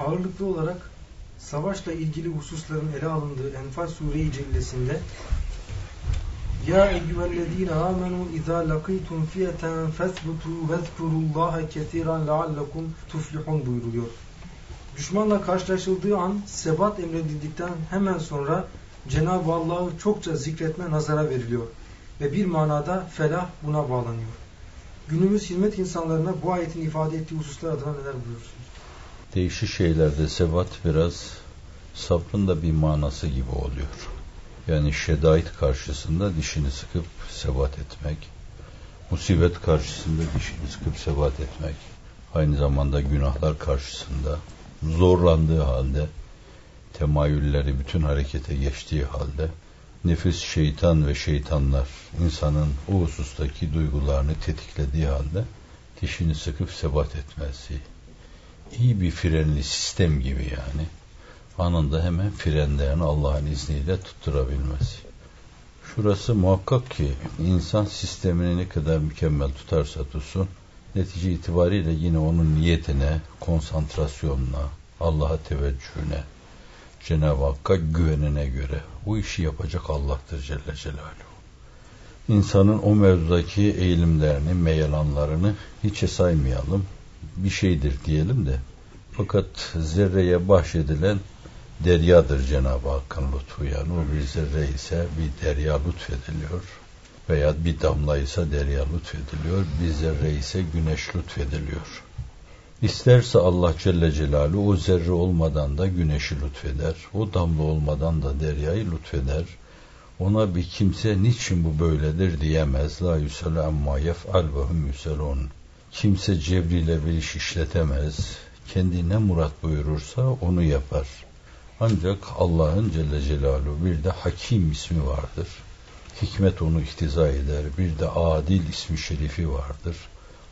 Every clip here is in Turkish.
ağırlıklı olarak savaşla ilgili hususların ele alındığı Enfal Sure-i Cellesi'nde Ya eyyühellezine amenu izâ lakîtum fiyeten fesbutu vezkurullâhe kesiran leallekum tuflihun buyuruluyor. Düşmanla karşılaşıldığı an sebat emredildikten hemen sonra Cenab-ı Allah'ı çokça zikretme nazara veriliyor. Ve bir manada felah buna bağlanıyor. Günümüz hizmet insanlarına bu ayetin ifade ettiği hususlar adına neler buyurursunuz? Değişik şeylerde sebat biraz sabrın da bir manası gibi oluyor. Yani şedait karşısında dişini sıkıp sebat etmek, musibet karşısında dişini sıkıp sebat etmek, aynı zamanda günahlar karşısında zorlandığı halde, temayülleri bütün harekete geçtiği halde, nefis şeytan ve şeytanlar insanın o husustaki duygularını tetiklediği halde dişini sıkıp sebat etmesi. İyi bir frenli sistem gibi yani. Anında hemen frenlerini Allah'ın izniyle tutturabilmesi. Şurası muhakkak ki insan sistemini ne kadar mükemmel tutarsa tutsun, netice itibariyle yine onun niyetine, konsantrasyonuna, Allah'a teveccühüne, Cenab-ı Hakk'a güvenine göre bu işi yapacak Allah'tır Celle Celaluhu. İnsanın o mevzudaki eğilimlerini, meyelanlarını hiçe saymayalım. Bir şeydir diyelim de. Fakat zerreye bahşedilen deryadır Cenab-ı Hakk'ın lütfu. Yani o bir zerre ise bir derya lütfediliyor. Veya bir damla ise derya lütfediliyor. Bir zerre ise güneş lütfediliyor. İsterse Allah Celle Celaluhu o zerre olmadan da güneşi lütfeder. O damla olmadan da deryayı lütfeder. Ona bir kimse niçin bu böyledir diyemez. La yusele amma yef'al ve hum yuselun. Kimse cebriyle bir iş işletemez. Kendi ne murat buyurursa onu yapar. Ancak Allah'ın Celle Celaluhu bir de Hakim ismi vardır. Hikmet onu iktiza eder. Bir de Adil ismi şerifi vardır.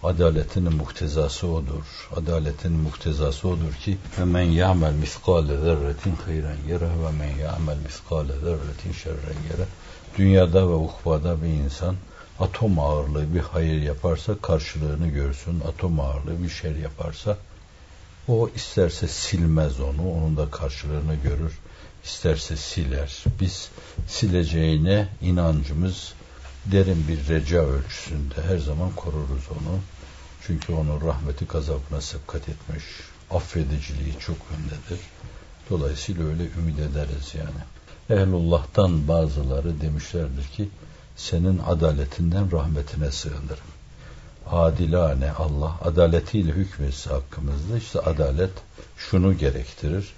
Adaletin muhtezası odur. Adaletin muhtezası odur ki men ya'mel miskale zerretin hayran yere ve men ya'mel miskale zerretin şerren yere. Dünyada ve ukbada bir insan atom ağırlığı bir hayır yaparsa karşılığını görsün. Atom ağırlığı bir şer yaparsa o isterse silmez onu, onun da karşılığını görür. İsterse siler. Biz sileceğine inancımız derin bir reca ölçüsünde her zaman koruruz onu. Çünkü onun rahmeti gazabına sıkkat etmiş. Affediciliği çok öndedir. Dolayısıyla öyle ümit ederiz yani. Ehlullah'tan bazıları demişlerdir ki senin adaletinden rahmetine sığınırım. Adilane Allah adaletiyle hükmetse hakkımızda işte adalet şunu gerektirir.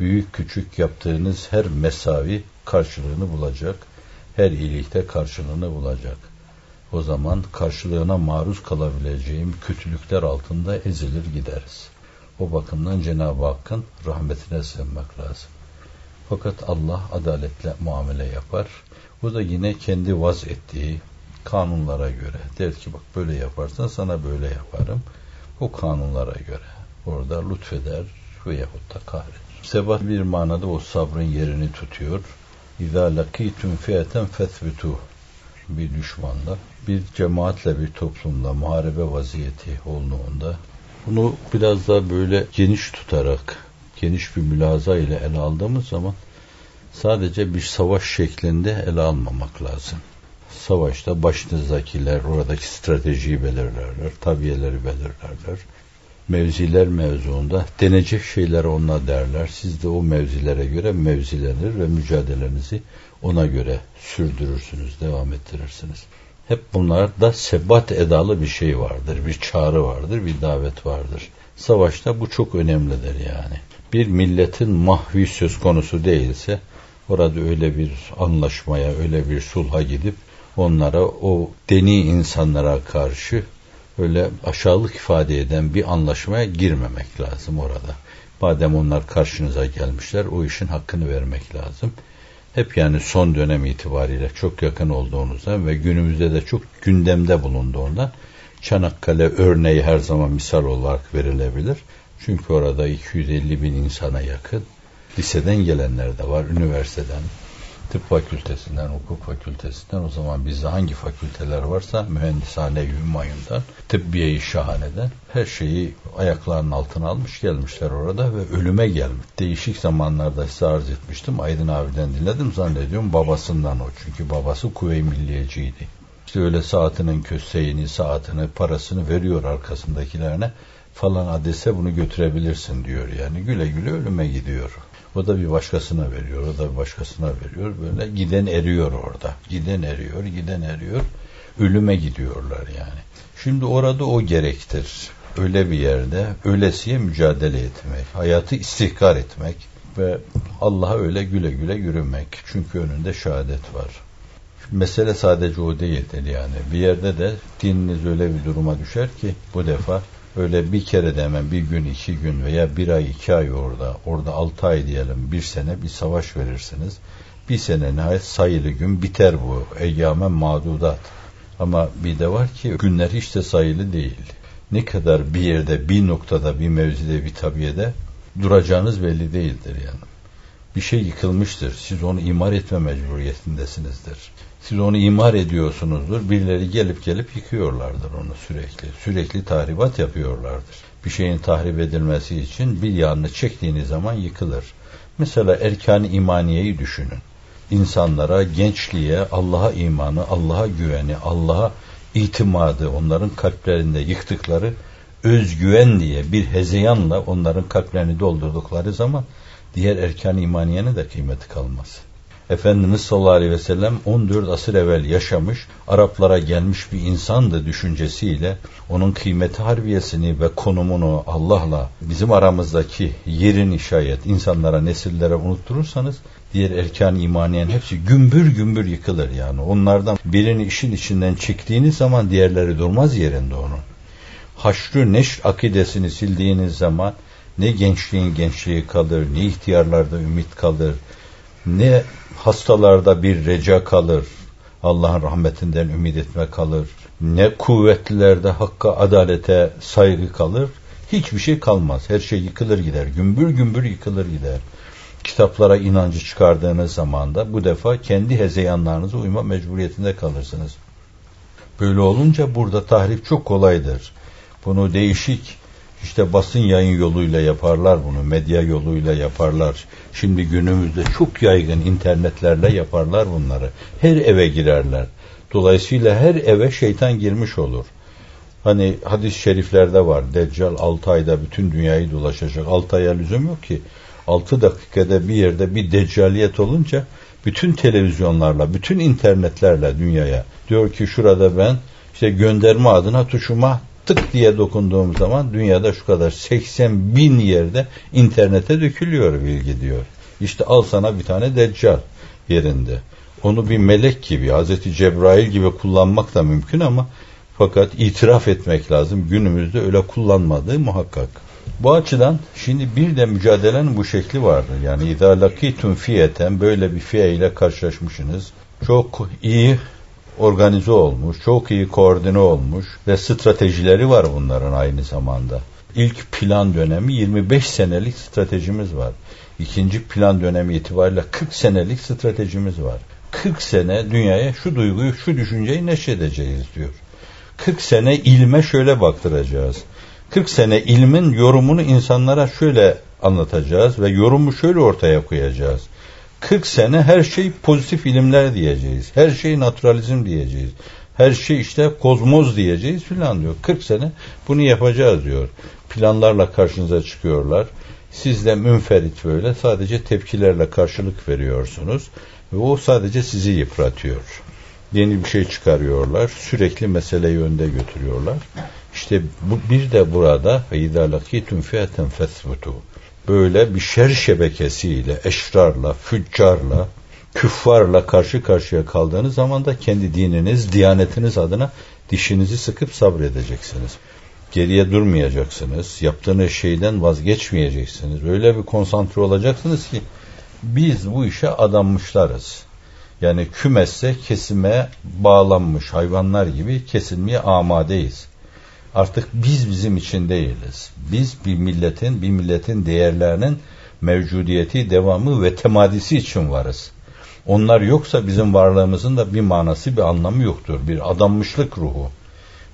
Büyük küçük yaptığınız her mesavi karşılığını bulacak her iyilikte karşılığını bulacak. O zaman karşılığına maruz kalabileceğim kötülükler altında ezilir gideriz. O bakımdan Cenab-ı Hakk'ın rahmetine sığınmak lazım. Fakat Allah adaletle muamele yapar. Bu da yine kendi vaz ettiği kanunlara göre. Der ki bak böyle yaparsan sana böyle yaparım. O kanunlara göre. Orada lütfeder veyahut da kahreder. Sebat bir manada o sabrın yerini tutuyor İzâ lakîtüm fiyeten fethbütû bir düşmanla, bir cemaatle bir toplumda muharebe vaziyeti olduğunda bunu biraz daha böyle geniş tutarak, geniş bir mülaza ile ele aldığımız zaman sadece bir savaş şeklinde ele almamak lazım. Savaşta başınızdakiler oradaki stratejiyi belirlerler, tabiyeleri belirlerler mevziler mevzuunda denecek şeyler ona derler. Siz de o mevzilere göre mevzilenir ve mücadelenizi ona göre sürdürürsünüz, devam ettirirsiniz. Hep bunlarda sebat edalı bir şey vardır, bir çağrı vardır, bir davet vardır. Savaşta bu çok önemlidir yani. Bir milletin mahvi söz konusu değilse orada öyle bir anlaşmaya, öyle bir sulha gidip onlara o deni insanlara karşı öyle aşağılık ifade eden bir anlaşmaya girmemek lazım orada. Madem onlar karşınıza gelmişler o işin hakkını vermek lazım. Hep yani son dönem itibariyle çok yakın olduğunuzda ve günümüzde de çok gündemde bulunduğundan Çanakkale örneği her zaman misal olarak verilebilir. Çünkü orada 250 bin insana yakın liseden gelenler de var, üniversiteden, tıp fakültesinden, hukuk fakültesinden o zaman bizde hangi fakülteler varsa mühendishane Hümayun'dan, tıbbiye-i şahaneden her şeyi ayaklarının altına almış gelmişler orada ve ölüme gelmiş. Değişik zamanlarda size arz etmiştim. Aydın abiden dinledim zannediyorum babasından o. Çünkü babası kuvve-i milliyeciydi. İşte öyle saatinin köseğini, saatini, parasını veriyor arkasındakilerine falan adrese bunu götürebilirsin diyor yani. Güle güle ölüme gidiyor. O da bir başkasına veriyor, o da bir başkasına veriyor. Böyle giden eriyor orada. Giden eriyor, giden eriyor. Ölüme gidiyorlar yani. Şimdi orada o gerektir. Öyle bir yerde ölesiye mücadele etmek, hayatı istihkar etmek ve Allah'a öyle güle güle yürümek. Çünkü önünde şehadet var. Mesele sadece o değildir yani. Bir yerde de dininiz öyle bir duruma düşer ki bu defa öyle bir kere de hemen bir gün, iki gün veya bir ay, iki ay orada, orada altı ay diyelim, bir sene bir savaş verirsiniz. Bir sene nihayet sayılı gün biter bu. Eyyamen mağdudat. Ama bir de var ki günler hiç de sayılı değil. Ne kadar bir yerde, bir noktada, bir mevzide, bir tabiyede duracağınız belli değildir yani. Bir şey yıkılmıştır. Siz onu imar etme mecburiyetindesinizdir. Siz onu imar ediyorsunuzdur. Birileri gelip gelip yıkıyorlardır onu sürekli. Sürekli tahribat yapıyorlardır. Bir şeyin tahrip edilmesi için bir yanını çektiğiniz zaman yıkılır. Mesela erkan imaniyeyi düşünün. İnsanlara, gençliğe, Allah'a imanı, Allah'a güveni, Allah'a itimadı, onların kalplerinde yıktıkları özgüven diye bir hezeyanla onların kalplerini doldurdukları zaman diğer erkan imaniyenin de kıymeti kalmaz. Efendimiz sallallahu aleyhi ve sellem 14 asır evvel yaşamış, Araplara gelmiş bir insandı düşüncesiyle onun kıymeti harbiyesini ve konumunu Allah'la bizim aramızdaki yerini şayet insanlara, nesillere unutturursanız diğer erkan imaniyen hepsi gümbür gümbür yıkılır yani. Onlardan birini işin içinden çektiğiniz zaman diğerleri durmaz yerinde onun. Haşrü neş akidesini sildiğiniz zaman ne gençliğin gençliği kalır, ne ihtiyarlarda ümit kalır, ne hastalarda bir reca kalır, Allah'ın rahmetinden ümit etme kalır, ne kuvvetlilerde hakka, adalete saygı kalır, hiçbir şey kalmaz. Her şey yıkılır gider, gümbür gümbür yıkılır gider. Kitaplara inancı çıkardığınız zaman da bu defa kendi hezeyanlarınıza uyma mecburiyetinde kalırsınız. Böyle olunca burada tahrip çok kolaydır. Bunu değişik işte basın yayın yoluyla yaparlar bunu, medya yoluyla yaparlar. Şimdi günümüzde çok yaygın internetlerle yaparlar bunları. Her eve girerler. Dolayısıyla her eve şeytan girmiş olur. Hani hadis-i şeriflerde var. Deccal 6 ayda bütün dünyayı dolaşacak. 6 aya lüzum yok ki. 6 dakikada bir yerde bir deccaliyet olunca bütün televizyonlarla, bütün internetlerle dünyaya diyor ki şurada ben işte gönderme adına tuşuma tık diye dokunduğum zaman dünyada şu kadar 80 bin yerde internete dökülüyor bilgi diyor. İşte al sana bir tane deccal yerinde. Onu bir melek gibi, Hazreti Cebrail gibi kullanmak da mümkün ama fakat itiraf etmek lazım. Günümüzde öyle kullanmadığı muhakkak. Bu açıdan şimdi bir de mücadelenin bu şekli vardır. Yani idâ lakîtun fiyeten böyle bir fiye ile karşılaşmışsınız. Çok iyi organize olmuş, çok iyi koordine olmuş ve stratejileri var bunların aynı zamanda. İlk plan dönemi 25 senelik stratejimiz var. İkinci plan dönemi itibariyle 40 senelik stratejimiz var. 40 sene dünyaya şu duyguyu, şu düşünceyi neşredeceğiz diyor. 40 sene ilme şöyle baktıracağız. 40 sene ilmin yorumunu insanlara şöyle anlatacağız ve yorumu şöyle ortaya koyacağız. 40 sene her şey pozitif ilimler diyeceğiz. Her şey naturalizm diyeceğiz. Her şey işte kozmoz diyeceğiz filan diyor. 40 sene bunu yapacağız diyor. Planlarla karşınıza çıkıyorlar. Siz de münferit böyle sadece tepkilerle karşılık veriyorsunuz. Ve o sadece sizi yıpratıyor. Yeni bir şey çıkarıyorlar. Sürekli meseleyi önde götürüyorlar. İşte bu, bir de burada فَاِذَا لَقِيتُمْ فِيَةً فَثْبُتُوا böyle bir şer şebekesiyle, eşrarla, füccarla, küffarla karşı karşıya kaldığınız zaman da kendi dininiz, diyanetiniz adına dişinizi sıkıp sabredeceksiniz. Geriye durmayacaksınız. Yaptığınız şeyden vazgeçmeyeceksiniz. Öyle bir konsantre olacaksınız ki biz bu işe adanmışlarız. Yani kümesse kesime bağlanmış hayvanlar gibi kesilmeye amadeyiz. Artık biz bizim için değiliz. Biz bir milletin, bir milletin değerlerinin mevcudiyeti, devamı ve temadisi için varız. Onlar yoksa bizim varlığımızın da bir manası, bir anlamı yoktur. Bir adanmışlık ruhu.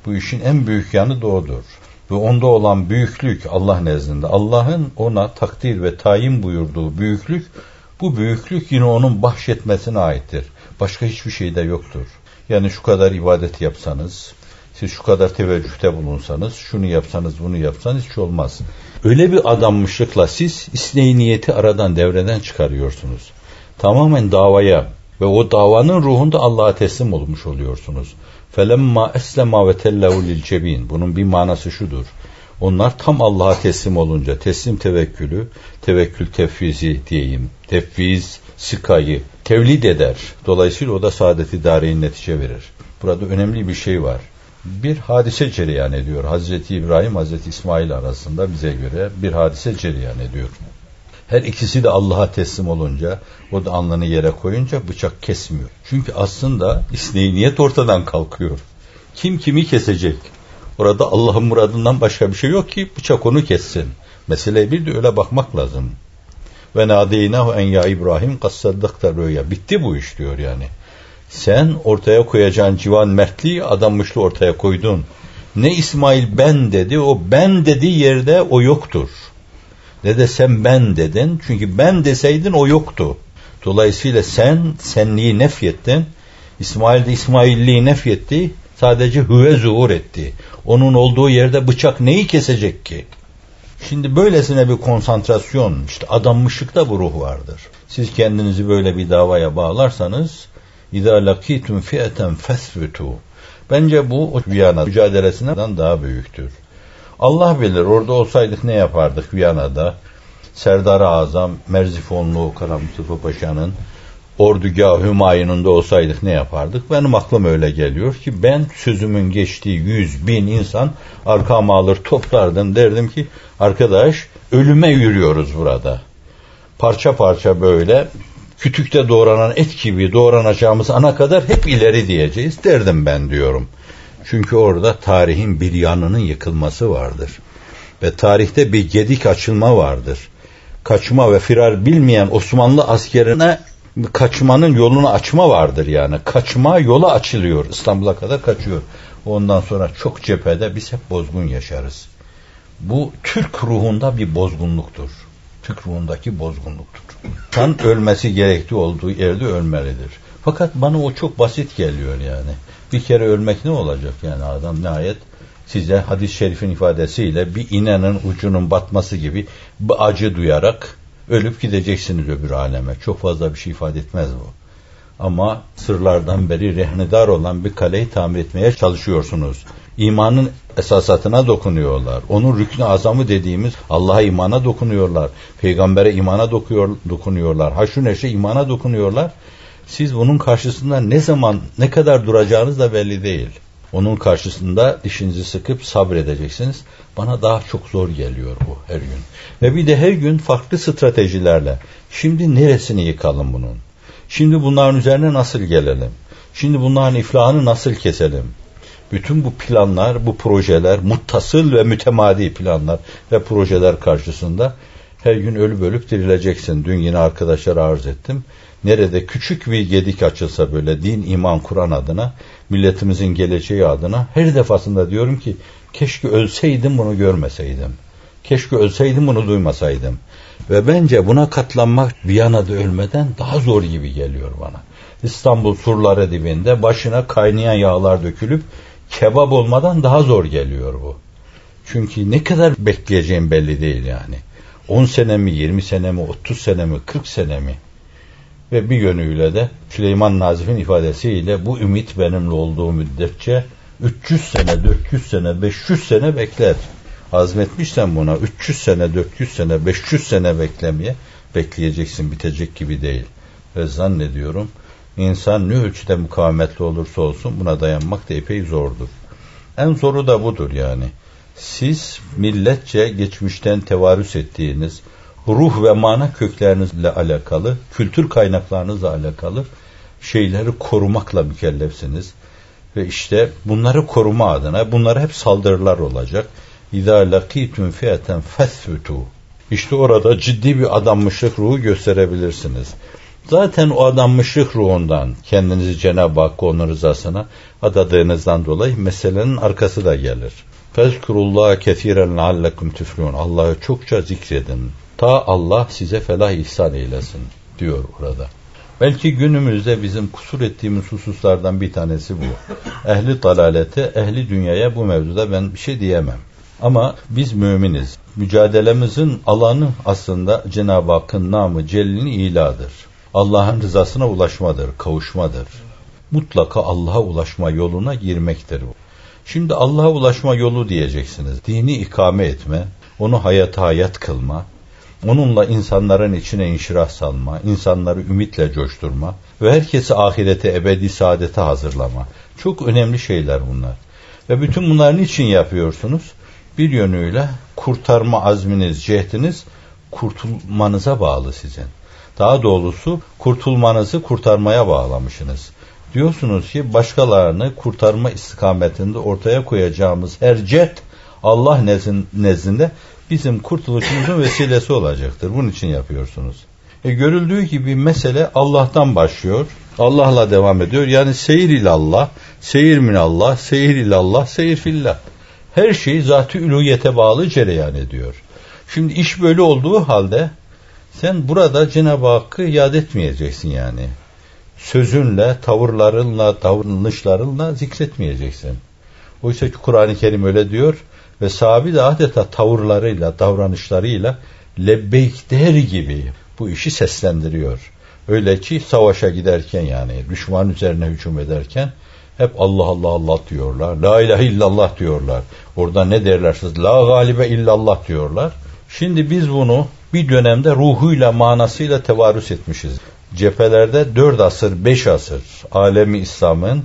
Bu işin en büyük yanı da odur. Ve onda olan büyüklük Allah nezdinde. Allah'ın ona takdir ve tayin buyurduğu büyüklük, bu büyüklük yine onun bahşetmesine aittir. Başka hiçbir şeyde yoktur. Yani şu kadar ibadet yapsanız, siz şu kadar teveccühte bulunsanız, şunu yapsanız, bunu yapsanız hiç olmaz. Öyle bir adanmışlıkla siz isneyi niyeti aradan devreden çıkarıyorsunuz. Tamamen davaya ve o davanın ruhunda Allah'a teslim olmuş oluyorsunuz. Felemma eslema ve tellehu lil cebin. Bunun bir manası şudur. Onlar tam Allah'a teslim olunca teslim tevekkülü, tevekkül tefvizi diyeyim. Tefviz, sikayı tevlid eder. Dolayısıyla o da saadet-i dareyin netice verir. Burada önemli bir şey var. Bir hadise cereyan ediyor. Hazreti İbrahim, Hazreti İsmail arasında bize göre bir hadise cereyan ediyor. Her ikisi de Allah'a teslim olunca, o da alnını yere koyunca bıçak kesmiyor. Çünkü aslında isneyniyet ortadan kalkıyor. Kim kimi kesecek? Orada Allah'ın muradından başka bir şey yok ki bıçak onu kessin. Mesele bir de öyle bakmak lazım. Ve nadeynahu en ya İbrahim kassaddakta rüya. Bitti bu iş diyor yani. Sen ortaya koyacağın civan mertliği adanmışlı ortaya koydun. Ne İsmail ben dedi, o ben dediği yerde o yoktur. Ne de sen ben dedin, çünkü ben deseydin o yoktu. Dolayısıyla sen senliği nefyettin, İsmail de İsmailliği nefyetti, sadece hüve zuhur etti. Onun olduğu yerde bıçak neyi kesecek ki? Şimdi böylesine bir konsantrasyon, işte adanmışlıkta bu ruh vardır. Siz kendinizi böyle bir davaya bağlarsanız, İzâ lakîtüm fiyeten fesbütû. Bence bu o Viyana mücadelesinden daha büyüktür. Allah bilir orada olsaydık ne yapardık Viyana'da. Serdar-ı Azam, Merzifonlu Kara Mustafa Paşa'nın ordugah Hümayun'unda olsaydık ne yapardık? Benim aklım öyle geliyor ki ben sözümün geçtiği yüz bin insan arkama alır toplardım derdim ki arkadaş ölüme yürüyoruz burada. Parça parça böyle kütükte doğranan et gibi doğranacağımız ana kadar hep ileri diyeceğiz derdim ben diyorum. Çünkü orada tarihin bir yanının yıkılması vardır. Ve tarihte bir gedik açılma vardır. Kaçma ve firar bilmeyen Osmanlı askerine kaçmanın yolunu açma vardır yani. Kaçma yola açılıyor. İstanbul'a kadar kaçıyor. Ondan sonra çok cephede biz hep bozgun yaşarız. Bu Türk ruhunda bir bozgunluktur. Türk ruhundaki bozgunluktur. Kan ölmesi gerektiği olduğu yerde ölmelidir. Fakat bana o çok basit geliyor yani. Bir kere ölmek ne olacak yani adam nihayet size hadis-i şerifin ifadesiyle bir inenin ucunun batması gibi bir acı duyarak ölüp gideceksiniz öbür aleme. Çok fazla bir şey ifade etmez bu. Ama sırlardan beri rehnedar olan bir kaleyi tamir etmeye çalışıyorsunuz. İmanın esasatına dokunuyorlar. Onun rüknü azamı dediğimiz Allah'a imana dokunuyorlar. Peygambere imana dokuyor, dokunuyorlar. Haşu neşe imana dokunuyorlar. Siz bunun karşısında ne zaman ne kadar duracağınız da belli değil. Onun karşısında dişinizi sıkıp sabredeceksiniz. Bana daha çok zor geliyor bu her gün. Ve bir de her gün farklı stratejilerle. Şimdi neresini yıkalım bunun? Şimdi bunların üzerine nasıl gelelim? Şimdi bunların iflahını nasıl keselim? Bütün bu planlar, bu projeler, muttasıl ve mütemadi planlar ve projeler karşısında her gün ölü bölük dirileceksin. Dün yine arkadaşlar arz ettim. Nerede küçük bir gedik açılsa böyle din, iman, Kur'an adına, milletimizin geleceği adına her defasında diyorum ki keşke ölseydim bunu görmeseydim. Keşke ölseydim bunu duymasaydım. Ve bence buna katlanmak Viyana'da ölmeden daha zor gibi geliyor bana. İstanbul surları dibinde başına kaynayan yağlar dökülüp kebap olmadan daha zor geliyor bu. Çünkü ne kadar bekleyeceğim belli değil yani. 10 sene mi, 20 sene mi, 30 sene mi, 40 sene mi? Ve bir yönüyle de Süleyman Nazif'in ifadesiyle bu ümit benimle olduğu müddetçe 300 sene, 400 sene, 500 sene bekler. Azmetmişsen buna 300 sene, 400 sene, 500 sene beklemeye bekleyeceksin bitecek gibi değil. Ve zannediyorum insan ne ölçüde mukavemetli olursa olsun buna dayanmak da epey zordur. En zoru da budur yani. Siz milletçe geçmişten tevarüs ettiğiniz ruh ve mana köklerinizle alakalı, kültür kaynaklarınızla alakalı şeyleri korumakla mükellefsiniz. Ve işte bunları koruma adına bunlara hep saldırılar olacak. İzâ lakîtüm fiyeten fethütû. İşte orada ciddi bir adanmışlık ruhu gösterebilirsiniz. Zaten o adanmışlık ruhundan kendinizi Cenab-ı Hakk'a onun rızasına adadığınızdan dolayı meselenin arkası da gelir. Fezkurullah kesiren leallekum tüflûn. Allah'ı çokça zikredin. Ta Allah size felah ihsan eylesin diyor orada. Belki günümüzde bizim kusur ettiğimiz hususlardan bir tanesi bu. Ehli dalalete, ehli dünyaya bu mevzuda ben bir şey diyemem. Ama biz müminiz. Mücadelemizin alanı aslında Cenab-ı Hakk'ın namı cellini iladır. Allah'ın rızasına ulaşmadır, kavuşmadır. Mutlaka Allah'a ulaşma yoluna girmektir bu. Şimdi Allah'a ulaşma yolu diyeceksiniz. Dini ikame etme, onu hayata hayat kılma, onunla insanların içine inşirah salma, insanları ümitle coşturma ve herkesi ahirete, ebedi saadete hazırlama. Çok önemli şeyler bunlar. Ve bütün bunların için yapıyorsunuz? Bir yönüyle kurtarma azminiz, cehdiniz kurtulmanıza bağlı sizin. Daha doğrusu kurtulmanızı kurtarmaya bağlamışsınız. Diyorsunuz ki başkalarını kurtarma istikametinde ortaya koyacağımız her cet Allah nezdinde bizim kurtuluşumuzun vesilesi olacaktır. Bunun için yapıyorsunuz. E, görüldüğü gibi mesele Allah'tan başlıyor. Allah'la devam ediyor. Yani seyir ile Allah, seyir min Allah, seyir ile Allah, seyir fillah. Her şey zat-ı bağlı cereyan ediyor. Şimdi iş böyle olduğu halde sen burada Cenab-ı Hakk'ı yad etmeyeceksin yani. Sözünle, tavırlarınla, davranışlarınla zikretmeyeceksin. Oysa Kur'an-ı Kerim öyle diyor ve sahabi de adeta tavırlarıyla, davranışlarıyla lebbeyk der gibi bu işi seslendiriyor. Öyle ki savaşa giderken yani düşman üzerine hücum ederken hep Allah Allah Allah diyorlar. La ilahe illallah diyorlar. Orada ne derler siz? La galibe illallah diyorlar. Şimdi biz bunu bir dönemde ruhuyla manasıyla tevarüs etmişiz. Cephelerde dört asır, beş asır alemi İslam'ın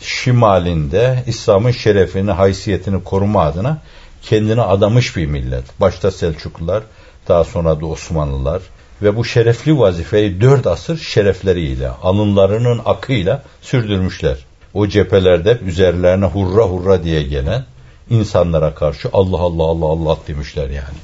şimalinde İslam'ın şerefini, haysiyetini koruma adına kendini adamış bir millet. Başta Selçuklular, daha sonra da Osmanlılar ve bu şerefli vazifeyi dört asır şerefleriyle, alınlarının akıyla sürdürmüşler. O cephelerde üzerlerine hurra hurra diye gelen insanlara karşı Allah Allah Allah Allah demişler yani.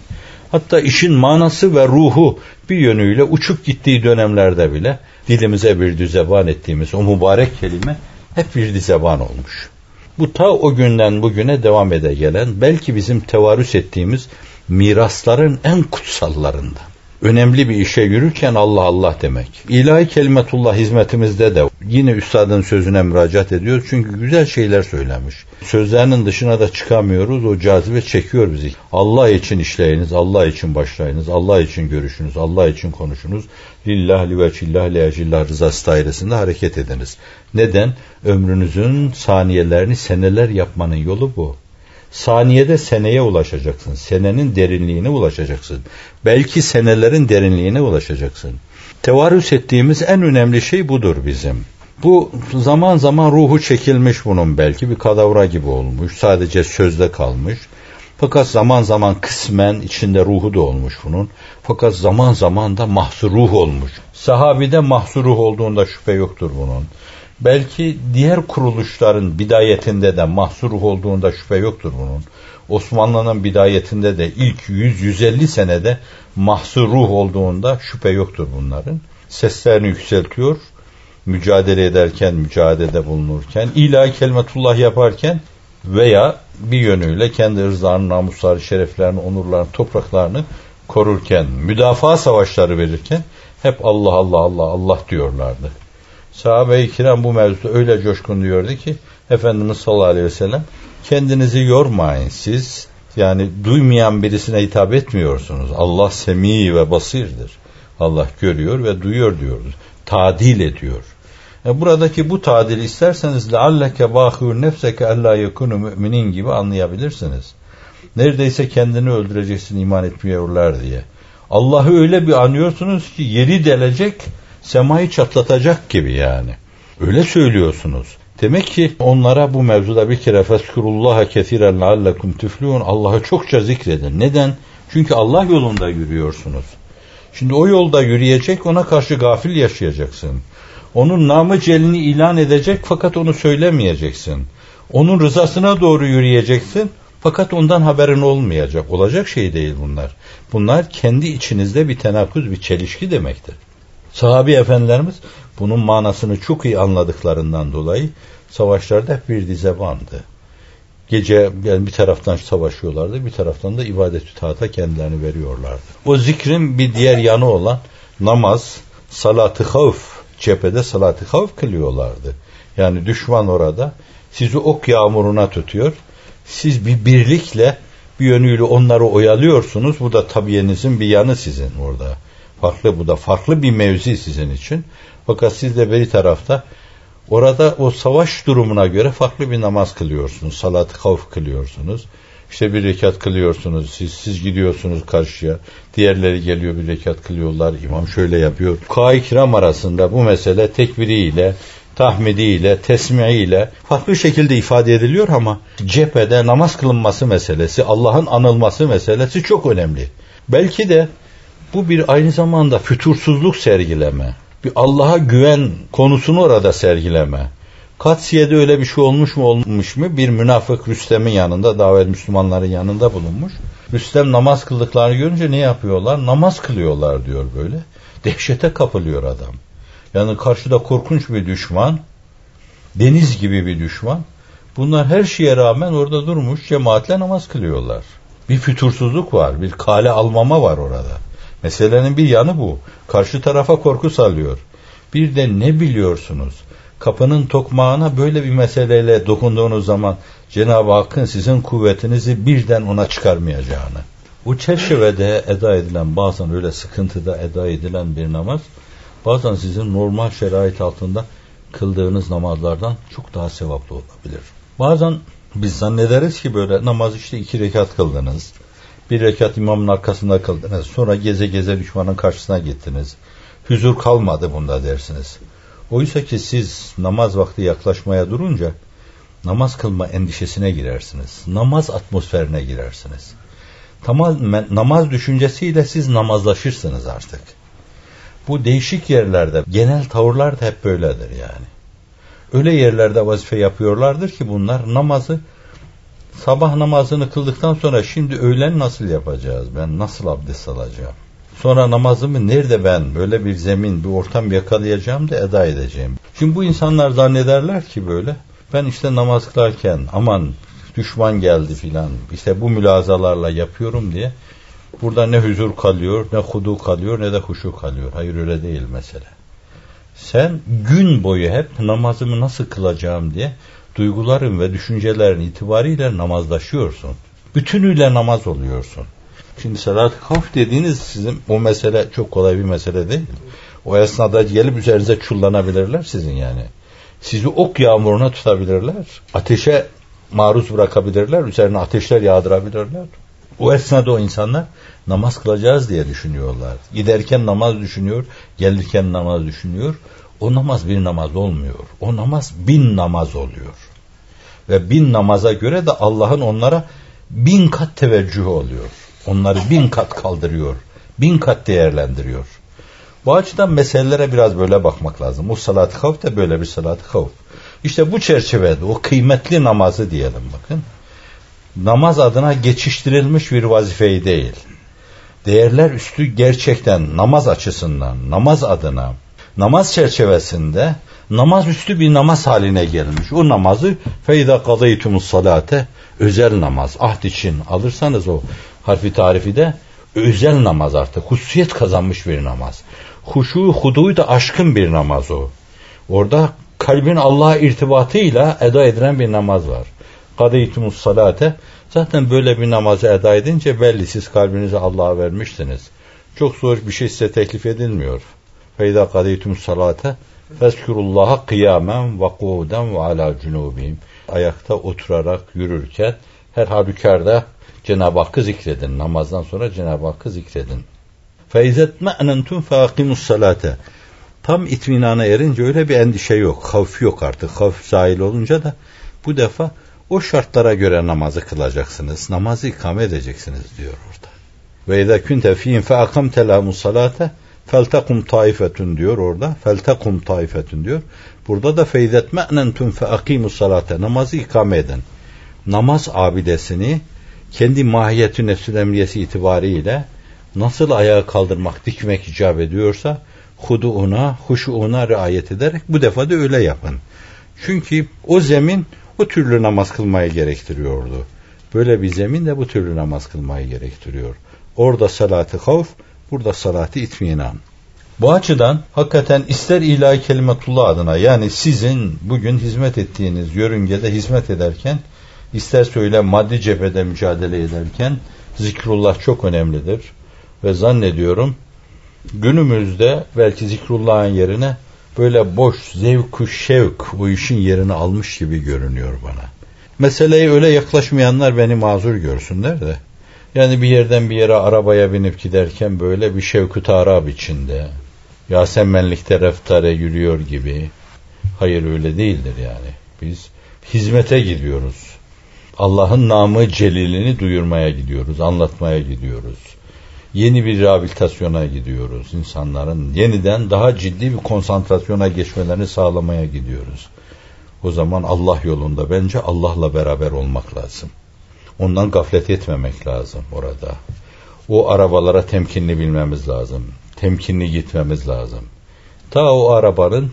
Hatta işin manası ve ruhu bir yönüyle uçup gittiği dönemlerde bile dilimize bir düzeban ettiğimiz o mübarek kelime hep bir dizeban olmuş. Bu ta o günden bugüne devam ede gelen belki bizim tevarüs ettiğimiz mirasların en kutsallarından önemli bir işe yürürken Allah Allah demek. İlahi kelimetullah hizmetimizde de yine üstadın sözüne müracaat ediyoruz çünkü güzel şeyler söylemiş. Sözlerinin dışına da çıkamıyoruz. O cazibe çekiyor bizi. Allah için işleyiniz, Allah için başlayınız, Allah için görüşünüz, Allah için konuşunuz. Lillah li veçillah li ecillah rızası dairesinde hareket ediniz. Neden? Ömrünüzün saniyelerini seneler yapmanın yolu bu. Saniyede seneye ulaşacaksın. Senenin derinliğine ulaşacaksın. Belki senelerin derinliğine ulaşacaksın. Tevarüs ettiğimiz en önemli şey budur bizim. Bu zaman zaman ruhu çekilmiş bunun belki bir kadavra gibi olmuş. Sadece sözde kalmış. Fakat zaman zaman kısmen içinde ruhu da olmuş bunun. Fakat zaman zaman da mahsur ruh olmuş. Sahabide mahsur ruh olduğunda şüphe yoktur bunun. Belki diğer kuruluşların bidayetinde de mahsur olduğunda şüphe yoktur bunun. Osmanlı'nın bidayetinde de ilk 100-150 senede mahsur ruh olduğunda şüphe yoktur bunların. Seslerini yükseltiyor, mücadele ederken, mücadelede bulunurken, ilahi kelimetullah yaparken veya bir yönüyle kendi ırzlarını, namusları, şereflerini, onurlarını, topraklarını korurken, müdafaa savaşları verirken hep Allah Allah Allah Allah diyorlardı. Sahabe-i kiram bu mevzuda öyle coşkun diyordu ki Efendimiz sallallahu aleyhi ve sellem kendinizi yormayın siz yani duymayan birisine hitap etmiyorsunuz. Allah semi ve basirdir. Allah görüyor ve duyuyor diyoruz. Tadil ediyor. E buradaki bu tadil isterseniz lealleke bâhûr nefseke allâ yekunu müminin gibi anlayabilirsiniz. Neredeyse kendini öldüreceksin iman etmiyorlar diye. Allah'ı öyle bir anıyorsunuz ki yeri delecek semayı çatlatacak gibi yani. Öyle söylüyorsunuz. Demek ki onlara bu mevzuda bir kere feskurullaha kesiren leallekum tüflühün Allah'ı çokça zikredin. Neden? Çünkü Allah yolunda yürüyorsunuz. Şimdi o yolda yürüyecek ona karşı gafil yaşayacaksın. Onun namı celini ilan edecek fakat onu söylemeyeceksin. Onun rızasına doğru yürüyeceksin fakat ondan haberin olmayacak. Olacak şey değil bunlar. Bunlar kendi içinizde bir tenakuz, bir çelişki demektir. Sahabi efendilerimiz bunun manasını çok iyi anladıklarından dolayı savaşlarda hep bir dize bandı. Gece yani bir taraftan savaşıyorlardı, bir taraftan da ibadet-ü taata kendilerini veriyorlardı. O zikrin bir diğer yanı olan namaz, salatı havf, cephede salatı havf kılıyorlardı. Yani düşman orada sizi ok yağmuruna tutuyor. Siz bir birlikle bir yönüyle onları oyalıyorsunuz. Bu da tabiyenizin bir yanı sizin orada. Farklı bu da farklı bir mevzi sizin için. Fakat siz de bir tarafta orada o savaş durumuna göre farklı bir namaz kılıyorsunuz. Salat-ı kavf kılıyorsunuz. İşte bir rekat kılıyorsunuz. Siz, siz gidiyorsunuz karşıya. Diğerleri geliyor bir rekat kılıyorlar. İmam şöyle yapıyor. Kuay kiram arasında bu mesele tekbiriyle, tahmidiyle, tesmiiyle farklı şekilde ifade ediliyor ama cephede namaz kılınması meselesi, Allah'ın anılması meselesi çok önemli. Belki de bu bir aynı zamanda fütursuzluk sergileme, bir Allah'a güven konusunu orada sergileme. Katsiye'de öyle bir şey olmuş mu olmuş mu? Bir münafık Rüstem'in yanında, davet Müslümanların yanında bulunmuş. Rüstem namaz kıldıklarını görünce ne yapıyorlar? Namaz kılıyorlar diyor böyle. Dehşete kapılıyor adam. Yani karşıda korkunç bir düşman, deniz gibi bir düşman. Bunlar her şeye rağmen orada durmuş cemaatle namaz kılıyorlar. Bir fütursuzluk var, bir kale almama var orada. Meselenin bir yanı bu. Karşı tarafa korku salıyor. Bir de ne biliyorsunuz? Kapının tokmağına böyle bir meseleyle dokunduğunuz zaman Cenab-ı Hakk'ın sizin kuvvetinizi birden ona çıkarmayacağını. Bu çerçevede eda edilen bazen öyle sıkıntıda eda edilen bir namaz bazen sizin normal şerait altında kıldığınız namazlardan çok daha sevaplı olabilir. Bazen biz zannederiz ki böyle namaz işte iki rekat kıldınız. Bir rekat imamın arkasında kıldınız. Sonra geze geze düşmanın karşısına gittiniz. Huzur kalmadı bunda dersiniz. Oysa ki siz namaz vakti yaklaşmaya durunca namaz kılma endişesine girersiniz. Namaz atmosferine girersiniz. Tamamen namaz düşüncesiyle siz namazlaşırsınız artık. Bu değişik yerlerde genel tavırlar da hep böyledir yani. Öyle yerlerde vazife yapıyorlardır ki bunlar namazı sabah namazını kıldıktan sonra şimdi öğlen nasıl yapacağız? Ben nasıl abdest alacağım? Sonra namazımı nerede ben böyle bir zemin, bir ortam yakalayacağım da eda edeceğim. Şimdi bu insanlar zannederler ki böyle ben işte namaz kılarken aman düşman geldi filan işte bu mülazalarla yapıyorum diye burada ne huzur kalıyor, ne hudu kalıyor, ne de huşu kalıyor. Hayır öyle değil mesele. Sen gün boyu hep namazımı nasıl kılacağım diye duyguların ve düşüncelerin itibariyle namazlaşıyorsun. Bütünüyle namaz oluyorsun. Şimdi salat-ı havf dediğiniz sizin o mesele çok kolay bir mesele değil. O esnada gelip üzerinize çullanabilirler sizin yani. Sizi ok yağmuruna tutabilirler. Ateşe maruz bırakabilirler. Üzerine ateşler yağdırabilirler. O esnada o insanlar namaz kılacağız diye düşünüyorlar. Giderken namaz düşünüyor, gelirken namaz düşünüyor. O namaz bir namaz olmuyor. O namaz bin namaz oluyor. Ve bin namaza göre de Allah'ın onlara bin kat teveccühü oluyor. Onları bin kat kaldırıyor. Bin kat değerlendiriyor. Bu açıdan meselelere biraz böyle bakmak lazım. O salat-ı havf de böyle bir salat-ı havf. İşte bu çerçevede o kıymetli namazı diyelim bakın. Namaz adına geçiştirilmiş bir vazifeyi değil. Değerler üstü gerçekten namaz açısından, namaz adına, namaz çerçevesinde namaz üstü bir namaz haline gelmiş. O namazı feyda kadaytumus salate özel namaz ahd için alırsanız o harfi tarifi de özel namaz artık. Hususiyet kazanmış bir namaz. Huşu, huduyu da aşkın bir namaz o. Orada kalbin Allah'a irtibatıyla eda edilen bir namaz var. Kadeytumus salate. Zaten böyle bir namazı eda edince belli siz kalbinizi Allah'a vermişsiniz. Çok zor bir şey size teklif edilmiyor. Feyda kadeytumus salate Feskurullaha kıyamen ve kuden ve ala cunubihim. Ayakta oturarak yürürken her halükarda Cenab-ı Hakk'ı zikredin. Namazdan sonra Cenab-ı Hakk'ı zikredin. Feizet me'nentum feakimus salate. Tam itminana erince öyle bir endişe yok. Havf yok artık. Havf zahil olunca da bu defa o şartlara göre namazı kılacaksınız. Namazı ikame edeceksiniz diyor orada. Ve izâ kunte fîhim fe akamte lâmus salâte feltekum taifetun diyor orada. Feltekum taifetun diyor. Burada da feizet me'nentum fe akimus salate. Namazı ikame edin. Namaz abidesini kendi mahiyeti nefsül emriyesi itibariyle nasıl ayağa kaldırmak, dikmek icap ediyorsa huduuna, huşuuna riayet ederek bu defa da öyle yapın. Çünkü o zemin o türlü namaz kılmayı gerektiriyordu. Böyle bir zemin de bu türlü namaz kılmayı gerektiriyor. Orada salatı havf, burada salatı itminan. Bu açıdan hakikaten ister ilahi kelimetullah adına yani sizin bugün hizmet ettiğiniz yörüngede hizmet ederken ister söyle maddi cephede mücadele ederken zikrullah çok önemlidir. Ve zannediyorum günümüzde belki zikrullahın yerine böyle boş zevku şevk o işin yerini almış gibi görünüyor bana. Meseleye öyle yaklaşmayanlar beni mazur görsünler de. Yani bir yerden bir yere arabaya binip giderken böyle bir şevku tarab içinde. Yasemenlikte reftare yürüyor gibi. Hayır öyle değildir yani. Biz hizmete gidiyoruz. Allah'ın namı celilini duyurmaya gidiyoruz, anlatmaya gidiyoruz. Yeni bir rehabilitasyona gidiyoruz. İnsanların yeniden daha ciddi bir konsantrasyona geçmelerini sağlamaya gidiyoruz. O zaman Allah yolunda bence Allah'la beraber olmak lazım. Ondan gaflet etmemek lazım orada. O arabalara temkinli bilmemiz lazım. Temkinli gitmemiz lazım. Ta o arabanın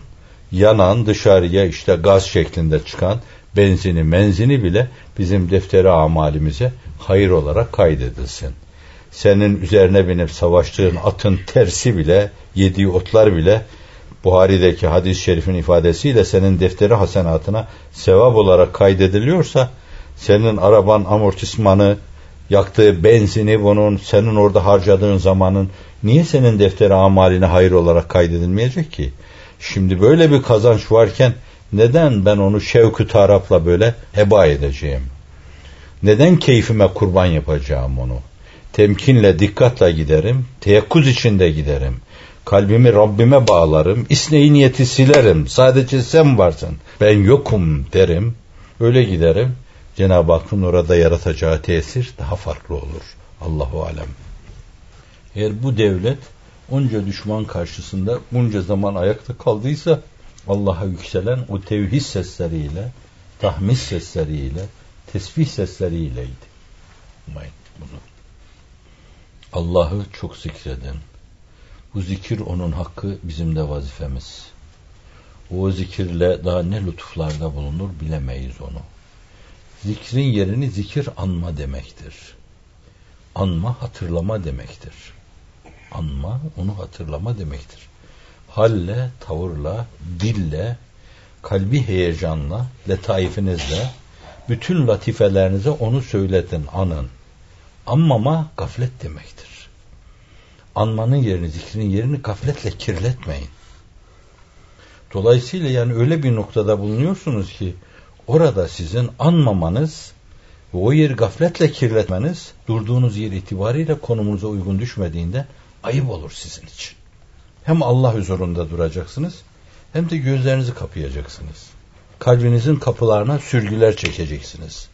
yanan dışarıya işte gaz şeklinde çıkan benzini menzini bile bizim defteri amalimize hayır olarak kaydedilsin. Senin üzerine binip savaştığın atın tersi bile, yediği otlar bile Buhari'deki hadis-i şerifin ifadesiyle senin defteri hasenatına sevap olarak kaydediliyorsa senin araban amortismanı, yaktığı benzini bunun, senin orada harcadığın zamanın niye senin defteri amaline hayır olarak kaydedilmeyecek ki? Şimdi böyle bir kazanç varken neden ben onu şevkü tarafla böyle heba edeceğim? Neden keyfime kurban yapacağım onu? Temkinle, dikkatle giderim, teyakkuz içinde giderim. Kalbimi Rabbime bağlarım, isneyi niyeti silerim. Sadece sen varsın, ben yokum derim. Öyle giderim. Cenab-ı Hakk'ın orada yaratacağı tesir daha farklı olur. Allahu alem. Eğer bu devlet onca düşman karşısında bunca zaman ayakta kaldıysa Allah'a yükselen o tevhid sesleriyle, tahmis sesleriyle, tesbih sesleriyleydi. Unutmayın bunu. Allah'ı çok zikredin. Bu zikir onun hakkı, bizim de vazifemiz. O zikirle daha ne lütuflarda bulunur bilemeyiz onu. Zikrin yerini zikir anma demektir. Anma hatırlama demektir. Anma onu hatırlama demektir. Halle, tavırla, dille, kalbi heyecanla, letaifinizle, bütün latifelerinize onu söyletin, anın. Anmama gaflet demektir. Anmanın yerini, zikrin yerini gafletle kirletmeyin. Dolayısıyla yani öyle bir noktada bulunuyorsunuz ki orada sizin anmamanız ve o yeri gafletle kirletmeniz durduğunuz yer itibariyle konumunuza uygun düşmediğinde ayıp olur sizin için. Hem Allah huzurunda duracaksınız hem de gözlerinizi kapayacaksınız. Kalbinizin kapılarına sürgüler çekeceksiniz.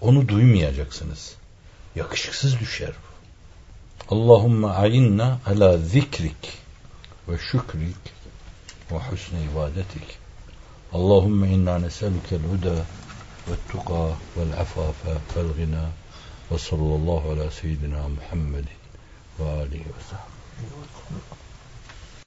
Onu duymayacaksınız. Yakışıksız düşer bu. Allahümme ayinna ala zikrik ve şükrik ve husne ibadetik. اللهم إنا نسألك الهدى والتقى والعفاف والغنى وصلى الله على سيدنا محمد وآله وصحبه